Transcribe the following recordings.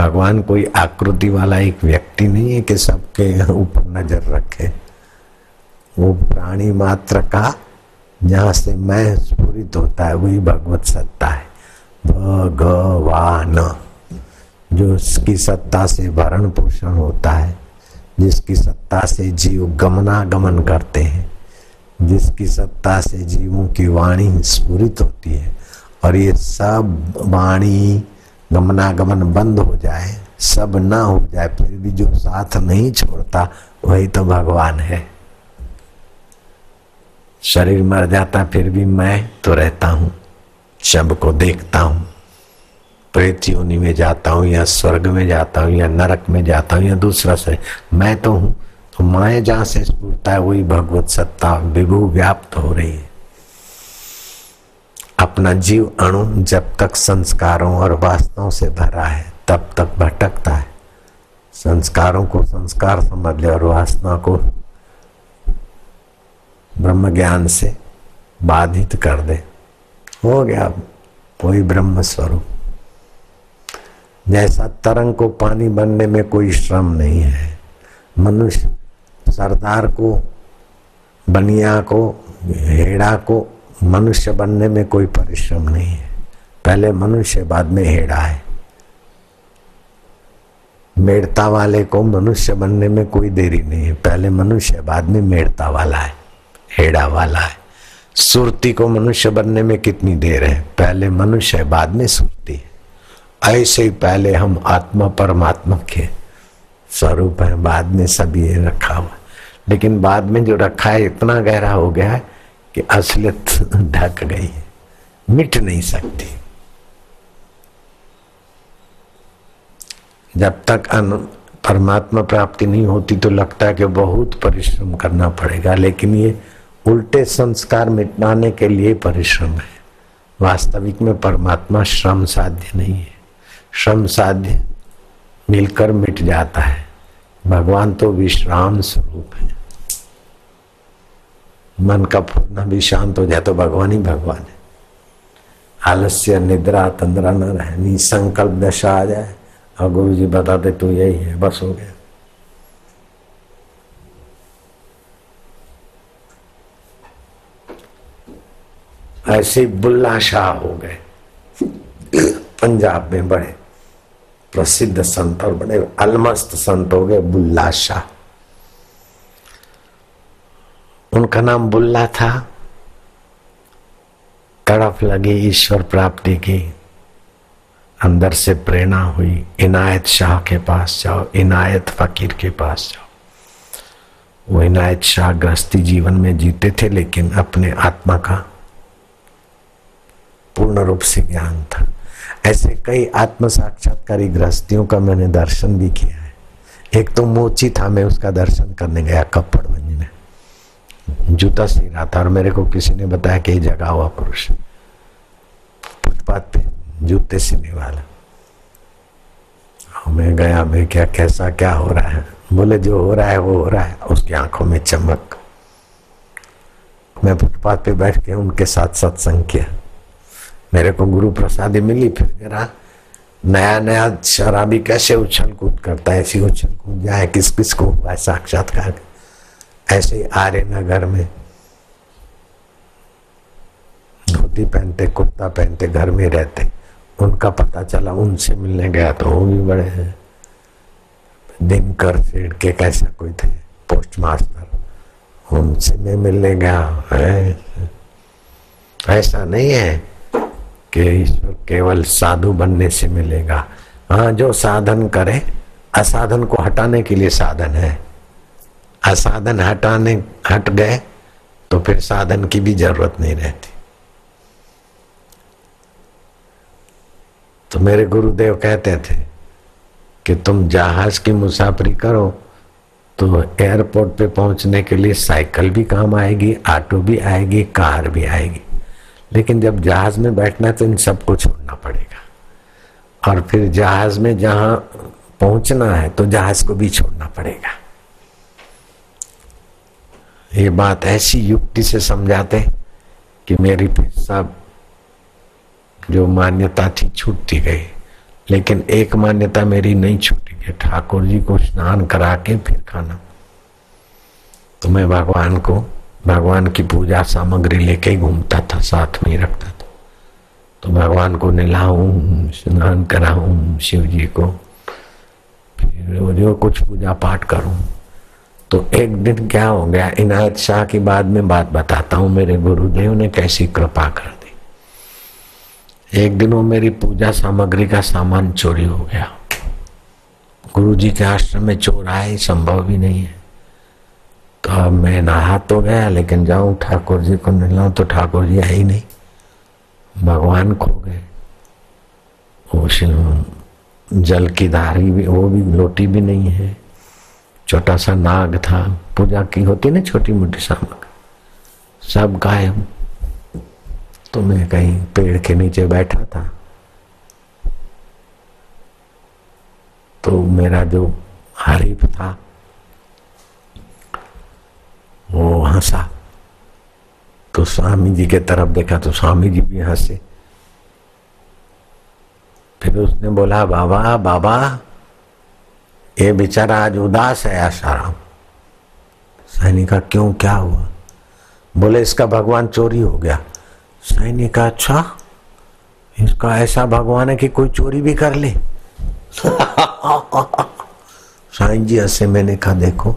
भगवान कोई आकृति वाला एक व्यक्ति नहीं है कि सबके ऊपर नज़र रखे। वो प्राणी मात्र का, जहाँ से मैं स्फुरित होता है, वही भगवत सत्ता है। भगवान, जो उसकी सत्ता से भरण पोषण होता है, जिसकी सत्ता से जीव गमनागमन करते हैं, जिसकी सत्ता से जीवों की वाणी स्फुरित होती है, और ये सब वाणी गमनागमन बंद हो जाए, सब ना हो जाए, फिर भी जो साथ नहीं छोड़ता, वही तो भगवान है। शरीर मर जाता, फिर भी मैं तो रहता हूँ को देखता हूँ प्रेत योनि में जाता हूँ, या स्वर्ग में जाता हूँ, या नरक में जाता हूँ, या दूसरा से मैं तो हूँ तो माया जहाँ से स्फूर्ता है, वही भगवत सत्ता, विभू व्याप्त हो रही है। अपना जीव अणु जब तक संस्कारों और वास्तवों से भरा है, तब तक भटकता है। संस्कारों को संस्कार समझ ले और वासना को ब्रह्म ज्ञान से बाधित कर दे। हो गया कोई ब्रह्म स्वरूप जैसा तरंग को पानी बनने में कोई श्रम नहीं है, मनुष्य सरदार को, बनिया को हेड़ा को मनुष्य बनने में कोई परिश्रम नहीं है। पहले मनुष्य बाद में हेड़ा है। मेड़ता वाले को मनुष्य बनने में कोई देरी नहीं है। पहले मनुष्य, बाद में मेड़ता वाला है, हेड़ा वाला है। सुरती को मनुष्य बनने में कितनी देर है? पहले मनुष्य, बाद में सुरती। ऐसे ही पहले हम आत्मा, परमात्मा के स्वरूप है। बाद में ये रखा हुआ लेकिन बाद में जो रखा है, इतना गहरा हो गया है कि असलियत ढक गई है, मिट नहीं सकती। जब तक परमात्मा प्राप्ति नहीं होती तो लगता है कि बहुत परिश्रम करना पड़ेगा, लेकिन ये उल्टे संस्कार मिटाने के लिए परिश्रम है। वास्तविक में परमात्मा श्रम साध्य नहीं है। श्रम साध्य मिलकर मिट जाता है। भगवान तो विश्राम स्वरूप है। मन का फूटना भी शांत हो जाए तो भगवान ही भगवान है। आलस्य, निद्रा, तंद्रा न रहे निसंकल्प दशा आ जाए, और गुरु जी बताते तो यही है, बस हो गया। ऐसे बुल्ला शाह हो गए। पंजाब में बड़े प्रसिद्ध संत और बड़े अलमस्त संत हो गए बुल्ला शाह उनका नाम बुल्ला था। तड़प लगी ईश्वर प्राप्ति की। अंदर से प्रेरणा हुई, इनायत शाह के पास जाओ, इनायत फकीर के पास जाओ। वो इनायत शाह गृहस्थी जीवन में जीते थे, लेकिन अपने आत्मा का पूर्ण रूप से ज्ञान था। ऐसे कई आत्म साक्षात्कारी गृहस्थियों का मैंने दर्शन भी किया है। एक तो मोची था, मैं उसका दर्शन करने गया कपड़ बनी में। जूता सी रहा था और मेरे को किसी ने बताया कि जगा हुआ पुरुष। फुटपाथ पे, जूते सीने वाला। मैं गया, मैं क्या, कैसा, क्या हो रहा है? बोले, जो हो रहा है, वो हो रहा है। उसकी आँखों में चमक। मैं फुटपाथ पे बैठ के उनके साथ सत्संग किया। मेरे को गुरु प्रसादी मिली, फिर मेरा नया नया शराबी कैसे उछल कूद करता है? ऐसी उछल कूद जाए किस किस को हुआ साक्षात्कार? ऐसे ही नगर में। धोती पहनते, कुर्ता पहनते, घर में रहते। उनका पता चला, उनसे मिलने गया तो वो भी बड़े हैं। दिनकर सेठ के कैसा कोई थे पोस्ट मास्टर उनसे मैं मिलने गया, है? ऐसा नहीं है कि ईश्वर केवल साधु बनने से मिलेगा। हाँ जो साधन करे, असाधन को हटाने के लिए साधन है। असाधन हटाने, हट गए तो फिर साधन की भी ज़रूरत नहीं रहती। तो मेरे गुरुदेव कहते थे कि तुम जहाज़ की मुसाफरी करो तो एयरपोर्ट पे पहुँचने के लिए साइकिल भी काम आएगी, ऑटो भी आएगी, कार भी आएगी। लेकिन जब जहाज़ में बैठना है तो इन सबको छोड़ना पड़ेगा। और फिर जहाज़ में जहाँ पहुँचना है तो जहाज़ को भी छोड़ना पड़ेगा। ये बात ऐसी युक्ति से समझाते कि मेरी फिर सब जो मान्यता थी छूटती गई, लेकिन एक मान्यता मेरी नहीं छूटी कि ठाकुर जी को स्नान करा के फिर खाना। तो मैं भगवान को, भगवान की पूजा सामग्री लेके घूमता था, साथ में ही रखता था। तो भगवान को नहलाऊं, स्नान कराऊं, शिव जी को, फिर जो कुछ पूजा पाठ करूँ तो एक दिन क्या हो गया? इनायत शाह की बाद में बात बताता हूँ, मेरे गुरुदेव ने कैसी कृपा कर दी। एक दिन वो मेरी पूजा सामग्री का सामान चोरी हो गया। गुरु जी के आश्रम में चोर आए, संभव भी नहीं है। तो अब मैं नहा तो गया, लेकिन जाऊँ ठाकुर जी को मिलाऊं तो ठाकुर जी ही नहीं। भगवान खो गए। जल की धारी भी, वो भी, लोटी भी नहीं है। छोटा सा नाग था, पूजा की होती ना छोटी मोटी सामग्री सब गायब। तो मैं कहीं पेड़ के नीचे बैठा था। तो मेरा जो हरीफ था, वो हंसा तो स्वामी जी के तरफ़ देखा तो स्वामी जी भी हंसे फिर उसने बोला, बाबा बाबा ये बेचारा आज उदास है आसाराम सैनी का क्यों, क्या हुआ? बोले, इसका भगवान चोरी हो गया। सैनी का अच्छा? इसका ऐसा भगवान है कि कोई चोरी भी कर ले। साईं जी हंसे मैंने कहा देखो।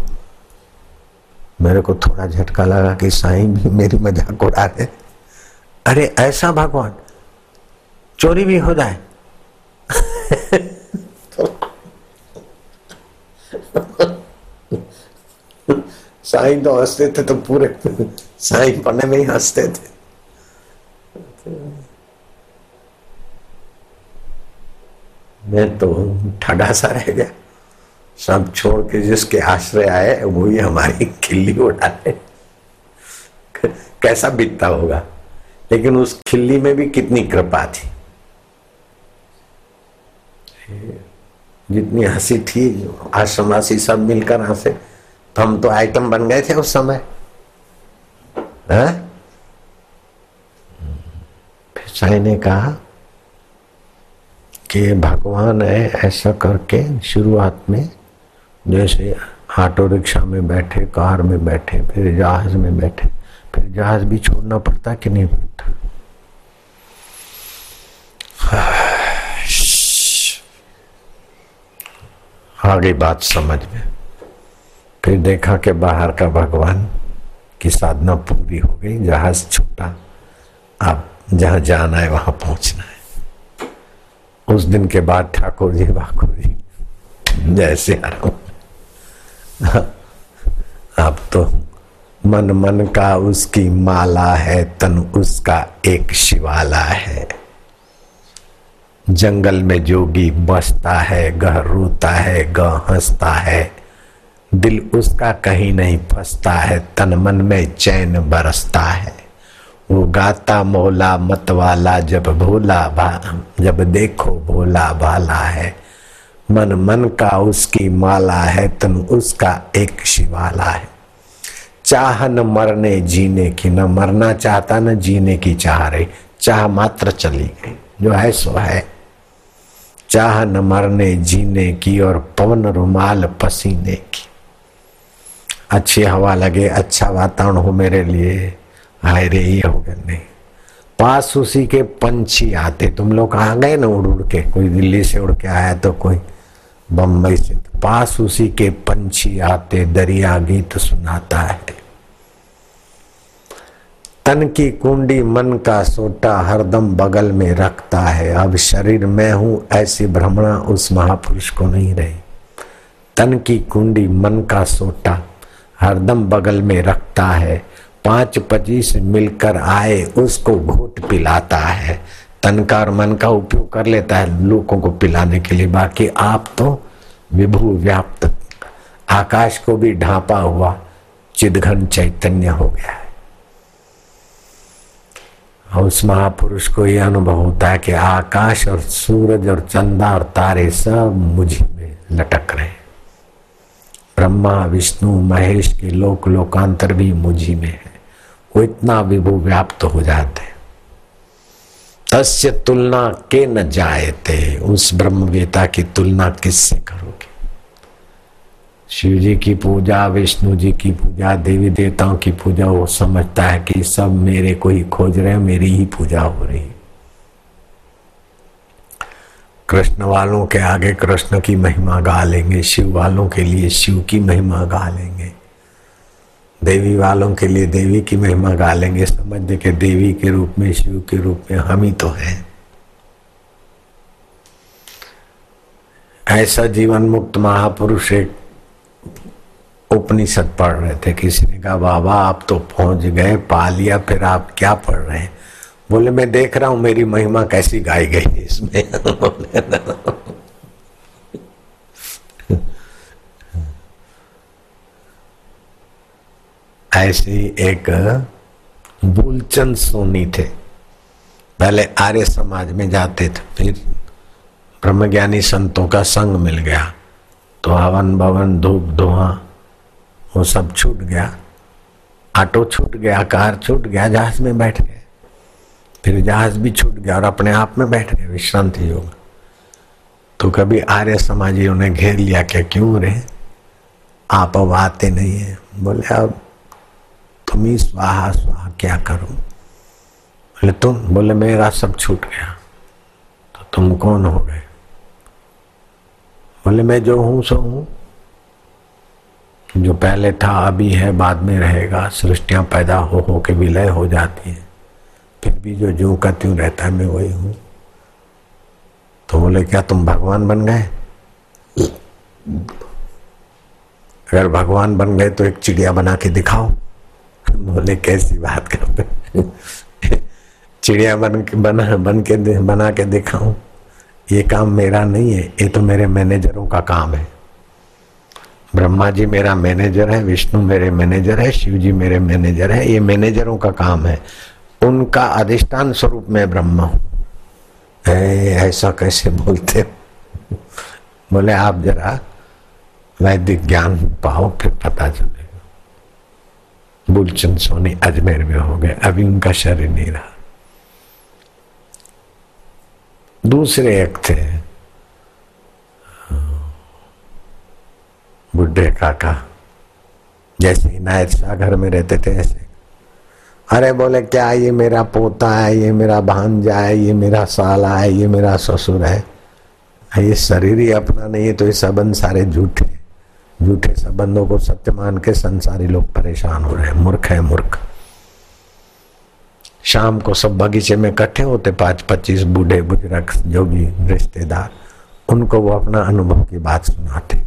मेरे को थोड़ा झटका लगा कि साईं भी मेरी मज़ाक उड़ा रहे। अरे, ऐसा भगवान, चोरी भी हो जाए। साईं तो हँसते थे तो पूरे साईं पन्ने में ही हँसते थे। मैं तो ठगा सा रह गया। सब छोड़ के जिसके आश्रय आए, वही हमारी खिल्ली उड़ा रहे कैसा बीतता होगा? लेकिन उस खिल्ली में भी कितनी कृपा थी। जितनी हँसी थी आश्रमवासी सब मिलकर हंसे। हम तो आइटम बन गए थे उस समय। है? फिर साई ने कहा कि भगवान है, ऐसा करके शुरुआत में जैसे ऑटो रिक्शा में बैठे, कार में बैठे, फिर जहाज़ में बैठे, फिर जहाज़ भी छोड़ना पड़ता कि नहीं पड़ता? आगे बात समझ में फिर देखा कि बाहर का भगवान की साधना पूरी हो गई, जहाज़ छूटा। अब जहाँ जाना है, वहाँ पहुँचना है। उस दिन के बाद ठाकुर जी ठाकुर जी जैसे अब तो मन मन का उसकी माला है, तन उसका एक शिवाला है। जंगल में जोगी बसता है, गह रोता है ग हंसता है। दिल उसका कहीं नहीं फंसता है, तन मन में चैन बरसता है। वो गाता मोला मत वाला, जब भोला जब देखो भोला भाला है। मन मन का उसकी माला है, तन उसका एक शिवाला है। चाह न मरने जीने की, न मरना चाहता, न जीने की चाह रही चाह मात्र चली गई, जो है सो है। चाह न मरने जीने की और पवन रुमाल पसीने की। अच्छी हवा लगे अच्छा वातावरण हो मेरे लिए। हाय रे, ये हो गए नहीं। पास उसी के पंछी आते। तुम लोग आ गए ना उड़ उड़ के? कोई दिल्ली से उड़ के आया तो कोई बम्बई से? पास उसी के पंछी आते, दरिया गीत सुनाता है। तन की कुंडी मन का सोटा हरदम बगल में रखता है। अब शरीर में हूँ, ऐसी भ्रमणा उस महापुरुष को नहीं रही। तन की कुंडी मन का सोटा हरदम बगल में रखता है। पाँच पच्चीस मिलकर आए, उसको घोट पिलाता है। तन का और मन का उपयोग कर लेता है लोगों को पिलाने के लिए। बाकी आप तो विभू व्याप्त। आकाश को भी ढांपा हुआ चिदघन चैतन्य हो गया है। उस महापुरुष को यह अनुभव होता है कि आकाश और सूरज और चंदा और तारे सब मुझे में लटक रहे ब्रह्मा, विष्णु, महेश के लोक लोकांतर भी मुझी में है। वो इतना विभु व्याप्त हो जाते तस्य तुलना के न जाए थे उस ब्रह्मवेता की तुलना किससे करोगे? शिव जी की पूजा, विष्णु जी की पूजा, देवी देवताओं की पूजा, वो समझता है कि सब मेरे को ही खोज रहे हैं, मेरी ही पूजा हो रही कृष्ण वालों के आगे कृष्ण की महिमा गा लेंगे, शिव वालों के लिए शिव की महिमा गा लेंगे। देवी वालों के लिए देवी की महिमा गा लेंगे। समझ के देवी के रूप में, शिव के रूप में हम ही तो हैं। ऐसा जीवन मुक्त महापुरुष एक उपनिषद पढ़ रहे थे किसी ने कहा बाबा, आप तो पहुँच गए पा लिया, फिर आप क्या पढ़ रहे हैं? बोले, मैं देख रहा हूँ मेरी महिमा कैसी गाई गई इसमें। ऐसी एक बुलचंद सोनी थे। पहले आर्य समाज में जाते थे, फिर ब्रह्मज्ञानी संतों का संग मिल गया। तो हवन भवन, धूप धुआँ, वो सब छूट गया। ऑटो छूट गया, कार छूट गया, जहाज़ में बैठ गए। फिर जहाज़ भी छूट गया और अपने आप में बैठ गए, विश्रांति योग तो कभी आर्य समाजियों ने घेर लिया, क्या क्यों रे? आप अब आते नहीं है। बोले, अब तुम ही स्वाहा स्वाहा क्या करो? बोले, तुम बोले, मेरा सब छूट गया तो तुम कौन हो गए? बोले, मैं जो हूँ, सो हूँ। जो पहले था, अभी है, बाद में रहेगा। सृष्टियाँ पैदा हो हो के विलय हो जाती है। फिर भी जो जो का त्यों रहता है, मैं वही हूँ। तो बोले, क्या तुम भगवान बन गए? अगर भगवान बन गए तो एक चिड़िया बना के दिखाओ। बोले, कैसी बात करते चिड़िया बन के, बना, बन के बना के दिखाऊँ? ये काम मेरा नहीं है, ये तो मेरे मैनेजरों का काम है। ब्रह्मा जी मेरा मैनेजर है, विष्णु मेरे मैनेजर है, शिव जी मेरे मैनेजर है, ये मैनेजरों का काम है। उनका अधिष्ठान स्वरूप में ब्रह्म हूँ। ऐसा कैसे बोलते बोले, आप जरा वैदिक ज्ञान पाओ, फिर पता चलेगा। बुलचंद सोनी अजमेर में हो गए अभी उनका शरीर नहीं रहा। दूसरे एक थे, बुढ़े काका, जैसे इनायत शाह घर में रहते थे, ऐसे अरे बोले, क्या ये मेरा पोता है? ये मेरा भांजा है? ये मेरा साला है? ये मेरा ससुर है? ये शरीर ही अपना नहीं है तो ये संबंध सारे झूठे झूठे संबंधों को सत्य मान के संसारी लोग परेशान हो रहे हैं। मूर्ख है, मूर्ख। शाम को सब बगीचे में इकट्ठे होते, पाँच पच्चीस बूढ़े बुज़ुर्ग जो भी रिश्तेदार, उनको वो अपना अनुभव की बात सुनाते।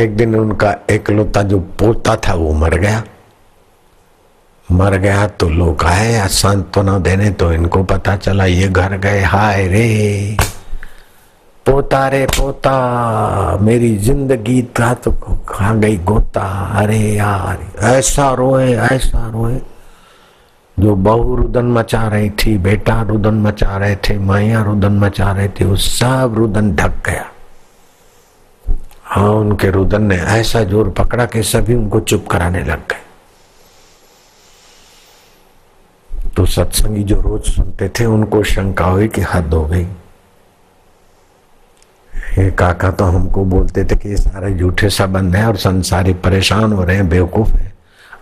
एक दिन उनका एकलौता जो पोता था, वो मर गया। मर गया तो लोग आए सांत्वना देने तो इनको पता चला, ये घर गए, हाय रे। पोता रे पोता, मेरी ज़िंदगी था तो खा गई गोता। अरे यार, ऐसा रोए ऐसा रोए। जो बहू रुदन मचा रही थी, बेटा रुदन मचा रहे थे माया रुदन मचा रहे थे, वो सब रुदन ढक गया। हाँ उनके रुदन ने ऐसा ज़ोर पकड़ा कि सभी उनको चुप कराने लग गए। तो सत्संगी जो रोज सुनते थे, उनको शंका हुई कि हद हो गई। ये काका तो हमको बोलते थे कि ये सारे झूठे संबंध है और संसारी परेशान हो रहे हैं, बेवकूफ़ है।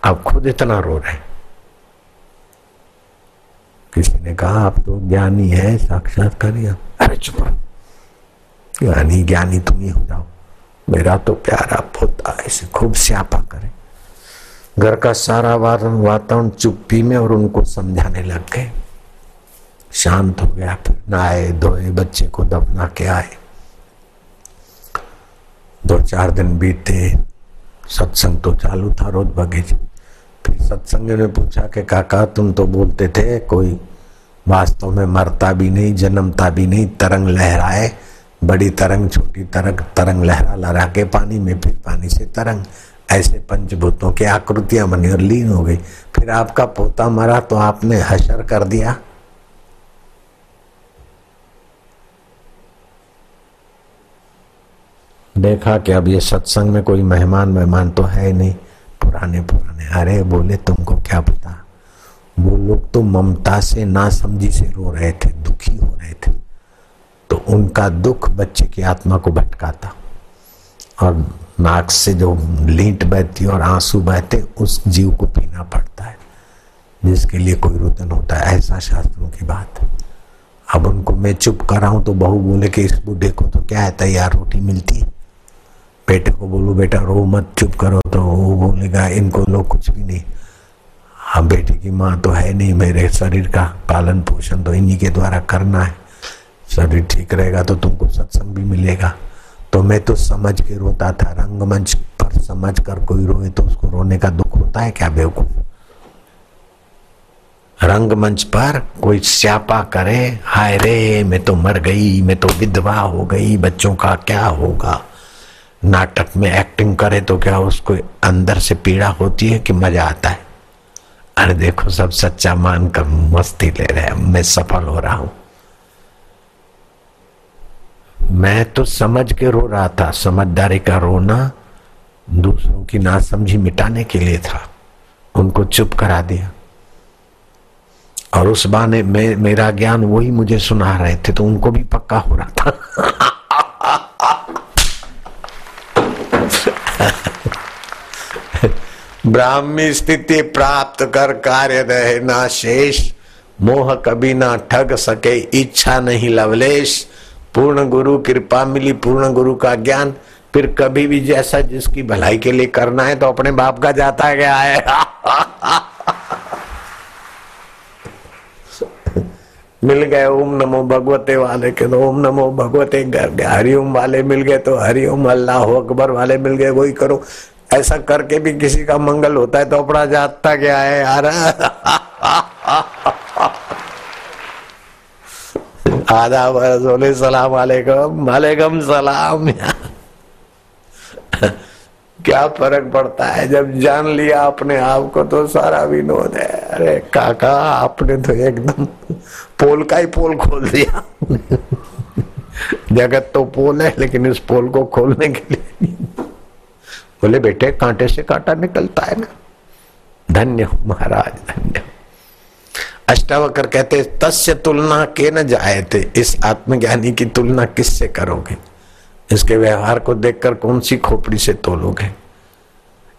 अब खुद इतना रो रहे हैं। किसी ने कहा, आप तो ज्ञानी है, साक्षात्कार अरे चुप ज्ञानी ज्ञानी तुम ही हो, जाओ। मेरा तो प्यारा पोता ऐसे खूब स्यापा करे। घर का सारा वातावरण चुप्पी में और उनको समझाने लग गए। शांत हो गया, फिर नहाए, धोए, बच्चे को दफना के आए। दो चार दिन बीते, सत्संग तो चालू था रोज बगीचे फिर सत्संग ने पूछा कि, काका, तुम तो बोलते थे, कोई वास्तव में मरता भी नहीं, जन्मता भी नहीं, तरंग लहराए बड़ी तरंग, छोटी तरंग तरंग लहरा लहरा के पानी में फिर पानी से तरंग। ऐसे पंचभूतों की आकृतियाँ बनी और लीन हो गई। फिर आपका पोता मरा तो आपने हशर कर दिया। देखा कि अब ये सत्संग में कोई मेहमान मेहमान तो है नहीं। पुराने पुराने, अरे बोले तुमको क्या पता? वो लोग तो ममता से ना समझी से रो रहे थे, दुखी हो रहे थे। तो उनका दुख बच्चे की आत्मा को भटकाता। और नाक से जो लींट बहती और आँसू बहते उस जीव को पीना पड़ता है, जिसके लिए कोई रुदन होता है। ऐसा शास्त्रों की बात है। अब उनको मैं चुप कर रहा हूँ तो बहू बोले कि इस बुढ़े को तो क्या है, तैयार रोटी मिलती है। बेटे को बोलो, बेटा, रो मत, चुप करो। तो वो बोलेगा, इनको लो, कुछ भी नहीं। हाँ बेटे की माँ तो है नहीं मेरे शरीर का, पालन पोषण तो इन्हीं के द्वारा करना है। शरीर ठीक रहेगा तो तुमको सत्संग भी मिलेगा। तो मैं तो समझ के रोता था, रंगमंच पर समझ कर कोई रोए तो उसको रोने का दुख होता है क्या बेवकूफ़? रंगमंच पर कोई स्यापा करे, हाय रे, मैं तो मर गई, मैं तो विधवा हो गई, बच्चों का क्या होगा? नाटक में एक्टिंग करे तो क्या उसको अंदर से पीड़ा होती है कि मज़ा आता है? अरे देखो, सब सच्चा मान कर मस्ती ले रहे हैं, मैं सफल हो रहा हूँ। मैं तो समझ के रो रहा था, समझदारी का रोना दूसरों की नासमझी मिटाने के लिए था। उनको चुप करा दिया। और उस बाने में, मेरा ज्ञान वही मुझे सुना रहे थे तो उनको भी पक्का हो रहा था। ब्राह्मी स्थिति प्राप्त कर कार्य रहे ना शेष, मोह कभी ना ठग सके, इच्छा नहीं लवलेश। पूर्ण गुरु कृपा मिली पूर्ण गुरु का ज्ञान। फिर कभी भी जैसा जिसकी भलाई के लिए करना है तो अपने बाप का जाता गया है। मिल गए, ओम नमो भगवते वाले के ओम नमो भगवते हरिओम वाले मिल गए तो हरिओम अल्लाह अकबर वाले मिल गए, वही करो। ऐसा करके भी किसी का मंगल होता है तो अपना जाता क्या है, यार। बरस बोले, सलाम वालेकुम वालेकुम सलाम। क्या फ़र्क पड़ता है? जब जान लिया अपने आप को तो सारा विनोद है। अरे काका, आपने तो एकदम पोल का ही पोल खोल दिया। जगत तो पोल है, लेकिन इस पोल को खोलने के लिए बोले, बेटे, कांटे से कांटा निकलता है ना। धन्य हो महाराज, धन्य अष्टावकर कहते तस्य तुलना के न जाए थे। इस आत्मज्ञानी की तुलना किससे करोगे? इसके व्यवहार को देखकर कौन सी खोपड़ी से तोलोगे?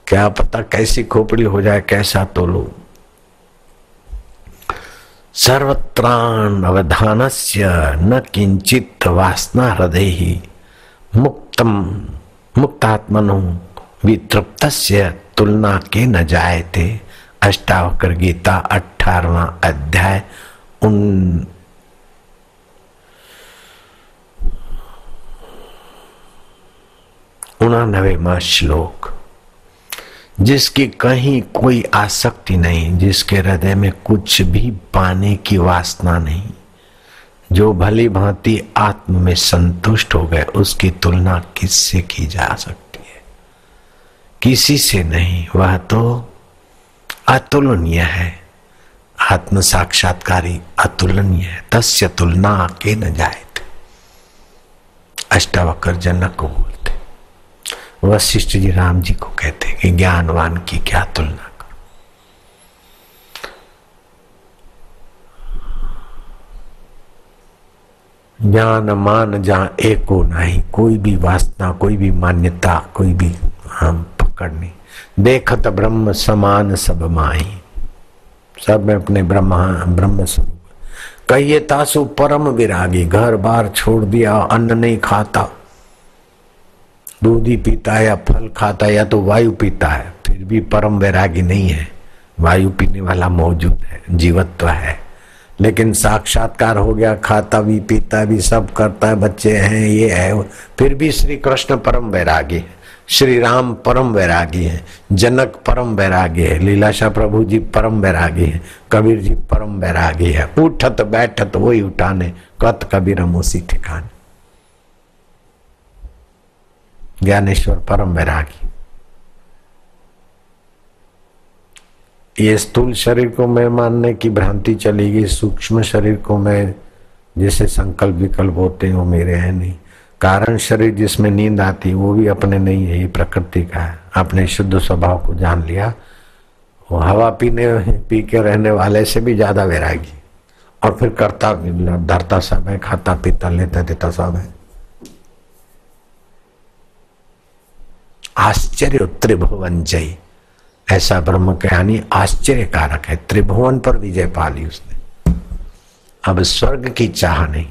क्या पता कैसी खोपड़ी हो जाए, कैसा तोलो? सर्वत्राण अवधान से न किंचित वासना हृदय ही मुक्तम, मुक्तात्मनो वितृप्त तुलना के न जाए थे। अष्टावकर गीता, अठारवा अध्याय, उन उनानवेवा श्लोक। जिसकी कहीं कोई आसक्ति नहीं, जिसके हृदय में कुछ भी पाने की वासना नहीं, जो भली भांति आत्म में संतुष्ट हो गए, उसकी तुलना किससे की जा सकती है? किसी से नहीं, वह तो अतुलनीय है। आत्म साक्षात्कारी अतुलनीय है। तस्य तुलना के न जाए थे अष्टावकर जनक को वशिष्ठ जी राम जी को कहते कि ज्ञानवान की क्या तुलना ज्ञान मान जहाँ एको नहीं, कोई भी वासना, कोई भी मान्यता, कोई भी हम पकड़ नहीं। देखत ब्रह्म समान सब माई। सब में अपने ब्रह्मा, ब्रह्म स्वरूप। कहिए तासु परम विरागी, घर बार छोड़ दिया, अन्न नहीं खाता। दूध ही पीता है या फल खाता है, या तो वायु पीता है, फिर भी परम वैरागी नहीं है। वायु पीने वाला मौजूद है, जीवत्व है। लेकिन साक्षात्कार हो गया, खाता भी, पीता भी, सब करता है, बच्चे हैं, ये है। फिर भी श्री कृष्ण परम वैरागी है। श्री राम परम वैरागी है, जनक परम वैरागी है, लीलाशाह प्रभु जी परम वैरागी है, कबीर जी परम वैरागी है। उठत बैठत वही उठाने, कत कबीर उसी ठिकाने। ज्ञानेश्वर परम वैरागी। ये स्थूल शरीर को मैं मानने की भ्रांति चलेगी सूक्ष्म शरीर को मैं, जैसे संकल्प विकल्प होते हैं, वो मेरे हैं नहीं। कारण शरीर जिसमें नींद आती, वो भी अपने नहीं है, ये प्रकृति का है। अपने शुद्ध स्वभाव को जान लिया। वो हवा पीने पी के रहने वाले से भी ज़्यादा वैरागी। और फिर करता, धरता सब है, खाता, पीता, लेता, देता सब है। आश्चर्य, त्रिभुवन जय। ऐसा ब्रह्म ज्ञानी आश्चर्य कारक है। त्रिभुवन पर विजय पा ली उसने। अब स्वर्ग की चाह नहीं।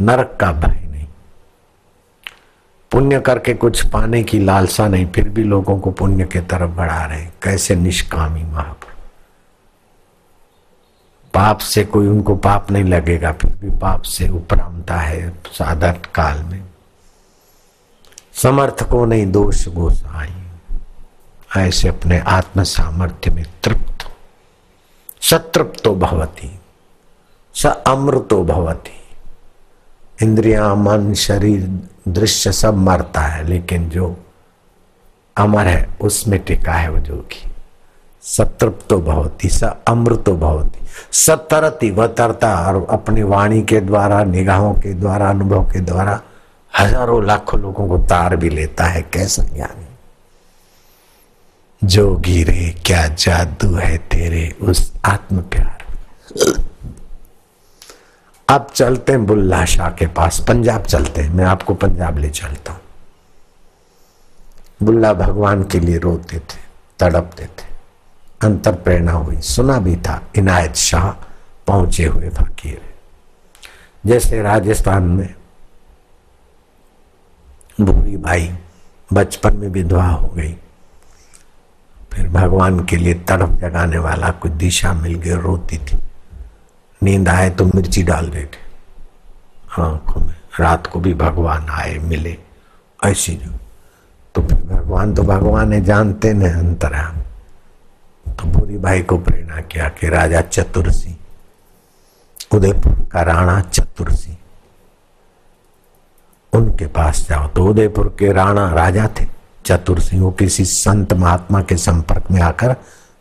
नरक का भय नहीं। पुण्य करके कुछ पाने की लालसा नहीं, फिर भी लोगों को पुण्य के तरफ़ बढ़ा रहे कैसे निष्कामी महापुरुष पाप से कोई उनको पाप नहीं लगेगा, फिर भी पाप से उपरामता है साधन काल में। समर्थ को नहीं दोष गोसाई, ऐसे अपने आत्म सामर्थ्य में तृप्त। सतृप्तो भवती, स अमृतो भवती। इंद्रिया, मन, शरीर, दृश्य सब मरता है, लेकिन जो अमर है, उसमें टिका है वो जोगी। सतृप्तो भवती, स अमृतो भवती। सतरती वह तरता और अपनी वाणी के द्वारा, निगाहों के द्वारा, अनुभव के द्वारा हज़ारों लाखों लोगों को तार भी लेता है, कैसा ज्ञानी? जो गिरे क्या जादू है तेरे उस आत्म प्यार अब चलते हैं बुल्ला शाह के पास। पंजाब चलते हैं। मैं आपको पंजाब ले चलता हूँ। बुल्ला भगवान के लिए रोते थे, तड़पते थे। अंतर प्रेरणा हुई। सुना भी था, इनायत शाह पहुँचे हुए फकीर जैसे राजस्थान में भूरी भाई बचपन में विधवा हो गई, फिर भगवान के लिए तड़प जगाने वाला कुछ दिशा मिल गई, रोती थी। नींद आए तो मिर्ची डाल देते। आँखों में। रात को भी भगवान आए, मिले। ऐसी जो। तो भगवान तो भगवान है, जानते न अंतराम। तो भूरी भाई को प्रेरणा किया कि राजा चतुर सिंह उदयपुर का राणा चतुर सिंह उनके पास जाओ तो उदयपुर के राणा राजा थे। चतुर सिंह वो किसी संत महात्मा के संपर्क में आकर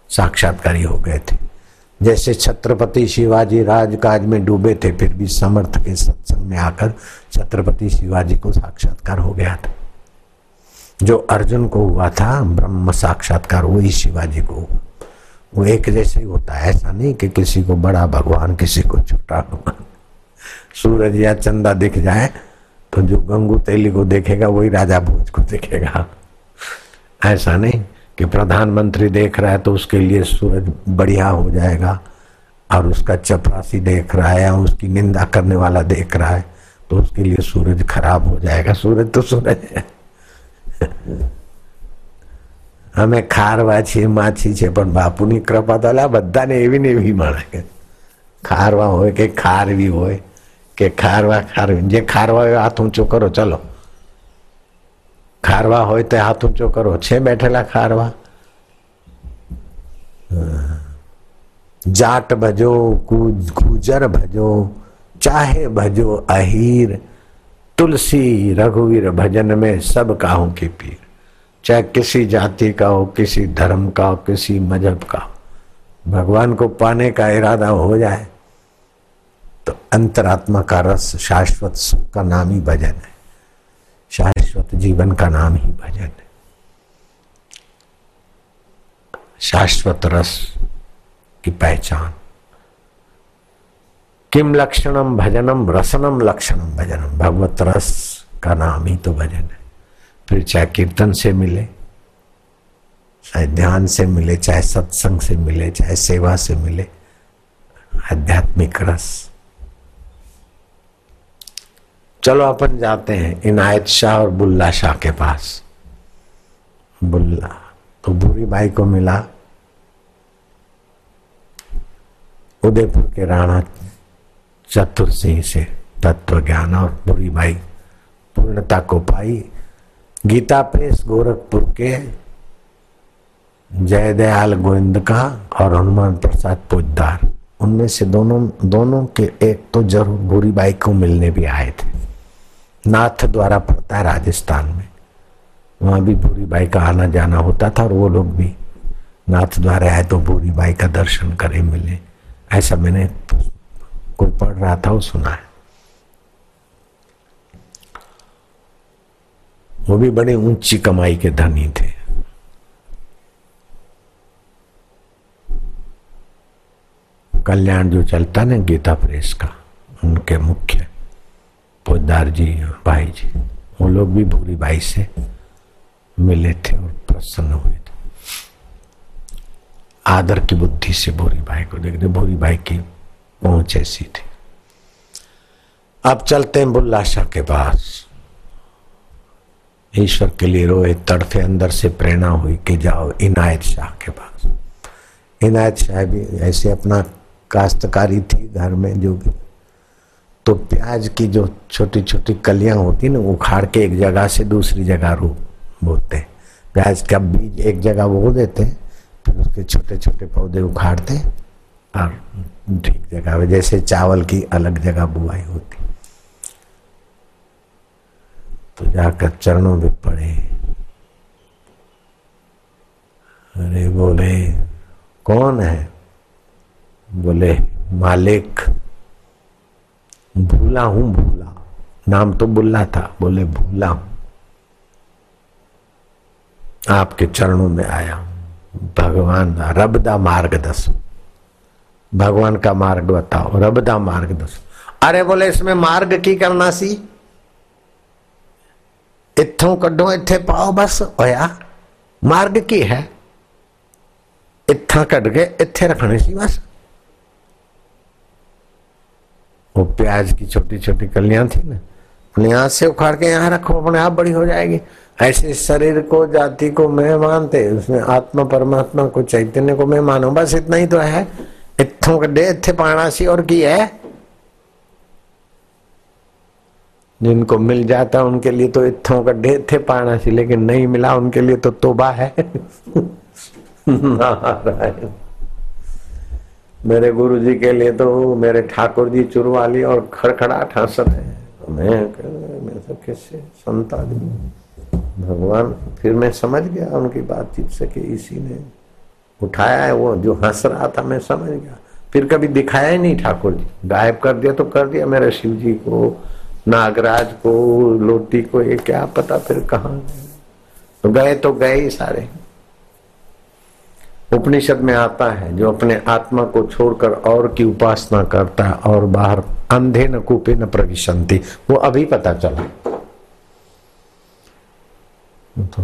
साक्षात्कारी हो गए थे। जैसे छत्रपति शिवाजी राजकाज में डूबे थे, फिर भी समर्थ के सत्संग में आकर छत्रपति शिवाजी को साक्षात्कार हो गया था। जो अर्जुन को हुआ था, ब्रह्म साक्षात्कार, वही शिवाजी को हुआ। वो एक जैसे ही होता है ऐसा नहीं कि किसी को बड़ा भगवान, किसी को छोटा भगवान। सूरज या चंदा दिख जाए तो जो गंगू तेली को देखेगा, वही राजा भोज को देखेगा। ऐसा नहीं। कि प्रधानमंत्री देख रहा है तो उसके लिए सूरज बढ़िया हो जाएगा और उसका चपरासी देख रहा है या उसकी निंदा करने वाला देख रहा है तो उसके लिए सूरज खराब हो जाएगा सूरज तो सूरज है અમે ખારવા છીએ માછી છે પણ બાપુની કૃપા તો અલા બધાને એવી ને એવી મળે કે ખારવા હોય કે ખારવી હોય કે ખારવા ખારવી જે ખારવા હોય હાથ ઊંચો કરો ચલો ખારવા હોય તો હાથ ઊંચો કરો છે બેઠેલા ખારવા जाट भजो गुजर भजो चाहे भजो अहीर तुलसी रघुवीर भजन में सब काहू की पीर चाहे किसी जाति का हो किसी धर्म का हो किसी मजहब का हो भगवान को पाने का इरादा हो जाए तो अंतरात्मा का रस शाश्वत सुख का नाम ही भजन है शाश्वत जीवन का नाम ही भजन है। शाश्वत रस की पहचान। किम लक्षणम भजनम, रसनम लक्षणम भजनम, भगवत रस का नाम ही तो भजन है। फिर चाहे कीर्तन से मिले, चाहे ध्यान से मिले, चाहे सत्संग से मिले, चाहे सेवा से मिले, आध्यात्मिक रस। चलो अपन जाते हैं इनायत शाह और बुल्ला शाह के पास। बुल्ला तो बुरी भाई को मिला। उदयपुर के राणा चतुर सिंह से तत्व ज्ञान और बुरी भाई पूर्णता को पाई। गीता प्रेस गोरखपुर के जय दयाल गोविंद का और हनुमान प्रसाद पोजदार उनमें से दोनों दोनों के एक तो ज़रूर बुरी बाई को मिलने भी आए थे। नाथ द्वारा पड़ता है राजस्थान में। वहाँ भी भूरी बाई का आना जाना होता था और वो लोग भी नाथ द्वारा आए तो भूरी बाई का दर्शन करें मिले। ऐसा मैंने कोई पढ़ रहा था, वो सुना है। वो भी बड़े ऊँची कमाई के धनी थे। कल्याण जो चलता ना गीता प्रेस का, उनके मुख्य पोदार जी भाई जी वो लोग भी भूरी भाई से मिले थे और प्रसन्न हुए थे। आदर की बुद्धि से भूरी भाई को देखते भूरी भाई की पहुँच ऐसी थी। अब चलते हैं बुल्ला शाह के पास। ईश्वर के लिए रोए तड़फे अंदर से प्रेरणा हुई कि जाओ इनायत शाह के पास। इनायत शाह भी ऐसे अपना काश्तकारी थी घर में जो भी तो प्याज की जो छोटी छोटी कलियाँ होती ना, उखाड़ के एक जगह से दूसरी जगह रो, बोते प्याज का बीज एक जगह बो देते हैं, फिर उसके छोटे छोटे पौधे उखाड़ते और ठीक जगह जैसे चावल की अलग जगह बुआई होती। तो जाकर चरणों में पड़े। अरे बोले, कौन है? बोले, मालिक। भूला हूँ, भूला। नाम तो बुल्ला था, बोले भूला हूँ। आपके चरणों में आया भगवान रबदा मार्ग दसो। भगवान का मार्ग बताओ रबदा मार्ग दसो। अरे बोले, इसमें मार्ग की करना सी? इथों कड्डो इथे पाओ बस। होया मार्ग की है? इथा कट के इथे रखने सी बस। वो प्याज की छोटी छोटी कलियाँ थी ना यहाँ से उखाड़ के यहाँ रखो, अपने आप बड़ी हो जाएगी। ऐसे शरीर को, जाति को मैं मानते, उसमें आत्मा, परमात्मा को, चैतन्य को मैं मानो। बस इतना ही तो है। इथों कड्डे इथे पाना सी और की है? जिनको मिल जाता उनके लिए तो इतों का डे थे पाना सी लेकिन नहीं मिला उनके लिए तो तोबा है। नारायण। मेरे गुरु जी के लिए तो मेरे ठाकुर जी चुरवाली और खड़खड़ा ठासर है। मैं मैं तो कैसे संत आदमी। भगवान, फिर मैं समझ गया उनकी बातचीत से कि इसी ने उठाया है, वो जो हंस रहा था, मैं समझ गया। फिर कभी दिखाया ही नहीं ठाकुर जी। गायब कर दिया तो कर दिया मेरे शिव जी को, नागराज को, लोटी को, ये क्या पता फिर कहा तो गए तो गए ही सारे। उपनिषद में आता है, जो अपने आत्मा को छोड़कर और की उपासना करता है और बाहर अंधे न कूपे न प्रविशंति, वो अभी पता चला। तो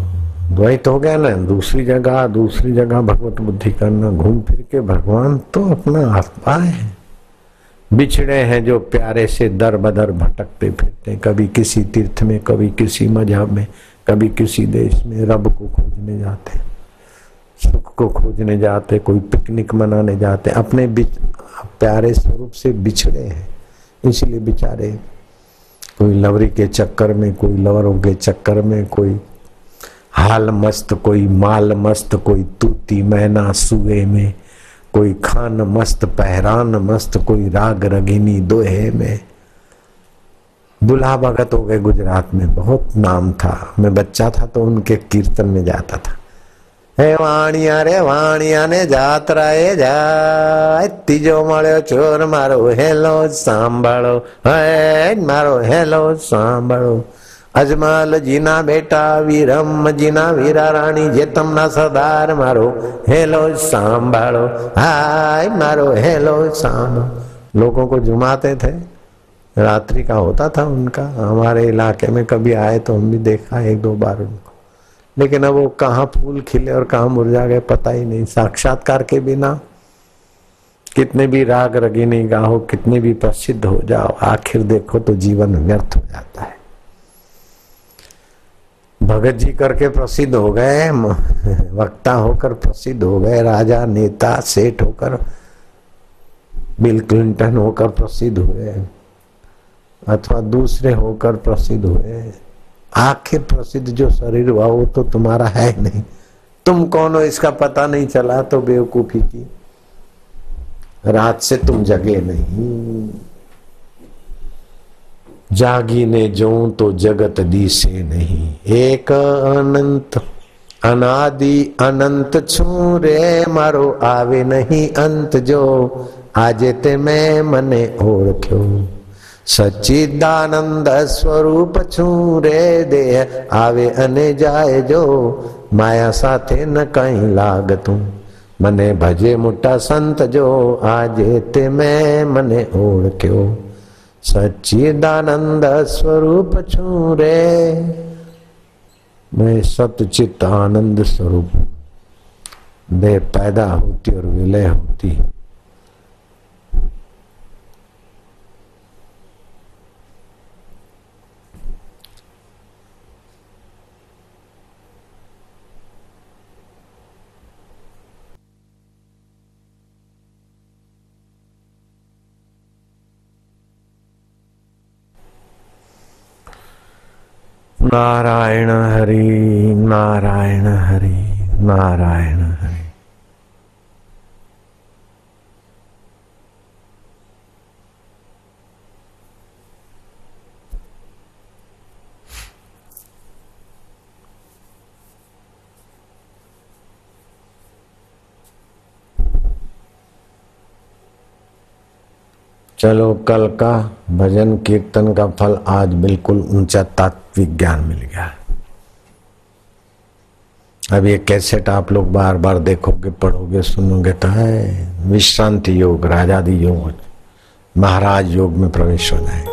द्वैत हो गया ना, दूसरी जगह दूसरी जगह भगवत बुद्धि करना, घूम फिर के भगवान तो अपना आत्मा है। बिछड़े हैं जो प्यारे से दर बदर भटकते फिरते, कभी किसी तीर्थ में, कभी किसी मज़हब में, कभी किसी देश में, रब को खोजने जाते। सुख को खोजने जाते, कोई पिकनिक मनाने जाते, अपने प्यारे स्वरूप से बिछड़े हैं। इसलिए बेचारे कोई लवरी के चक्कर में, कोई लवरों के चक्कर में, कोई हाल मस्त, कोई माल मस्त, कोई तूती मैना सुए में, कोई खान मस्त, पहरान मस्त, कोई राग रगिनी दोहे में। दुल्हा भगत हो गए गुजरात में, बहुत नाम था। मैं बच्चा था तो उनके कीर्तन में जाता था। हे वाणिया रे वाणिया ने जात्रा ए जा तीजो मळ्यो चोर मारो हेलो सांभळो हे मारो हेलो सांभळो અજમાલ જીના બેટા વીરમ જીના વીરા રાણી જેતમના સરદાર મારો हेलो सांभालो हाय मारो हेलो सांभ लोगों को जुमाते थे रात्रि का होता था उनका हमारे इलाके में कभी आए तो हम भी देखा एक दो बार उनको लेकिन अब वो कहाँ फूल खिले और कहाँ मुरझा गए, पता ही नहीं। साक्षात्कार के बिना कितने भी राग रगीनी गाहो, कितने भी प्रसिद्ध हो जाओ, आखिर देखो तो जीवन व्यर्थ हो जाता है। भगत जी करके प्रसिद्ध हो गए, वक्ता होकर प्रसिद्ध हो गए, राजा, नेता, सेठ होकर, बिल क्लिंटन होकर प्रसिद्ध हुए, अथवा दूसरे होकर प्रसिद्ध हुए। आखिर प्रसिद्ध जो शरीर हुआ, वो तो तुम्हारा है नहीं। तुम कौन हो इसका पता नहीं चला तो बेवकूफ़ी की। रात से तुम जगे नहीं। जागी ने जो तो जगत दी से नहीं। एक अनंत, अनादि अनंत छू रे मारो आवे नहीं। अंत जो आजे ते मैं मने ओळख्यो सच्चिदानंद स्वरूप छू रे देह आवे अने जाए जो माया साथे न कहीं लागतू મને ભજે મોટા સંત જો આજે તે મેં મને ઓળખ્યો सच्चिदानंद स्वरूप छू रे मैं सतचित आनंद स्वरूप दे पैदा होती और विलय होती नारायण हरि नारायण हरि नारायण हरि। चलो कल का भजन कीर्तन का फल आज बिल्कुल ऊँचा तात्विक ज्ञान मिल गया। अब ये कैसेट आप लोग बार बार देखोगे, पढ़ोगे, सुनोगे तो है विश्रांति योग, राजादी योग, महाराज योग में प्रवेश हो जाए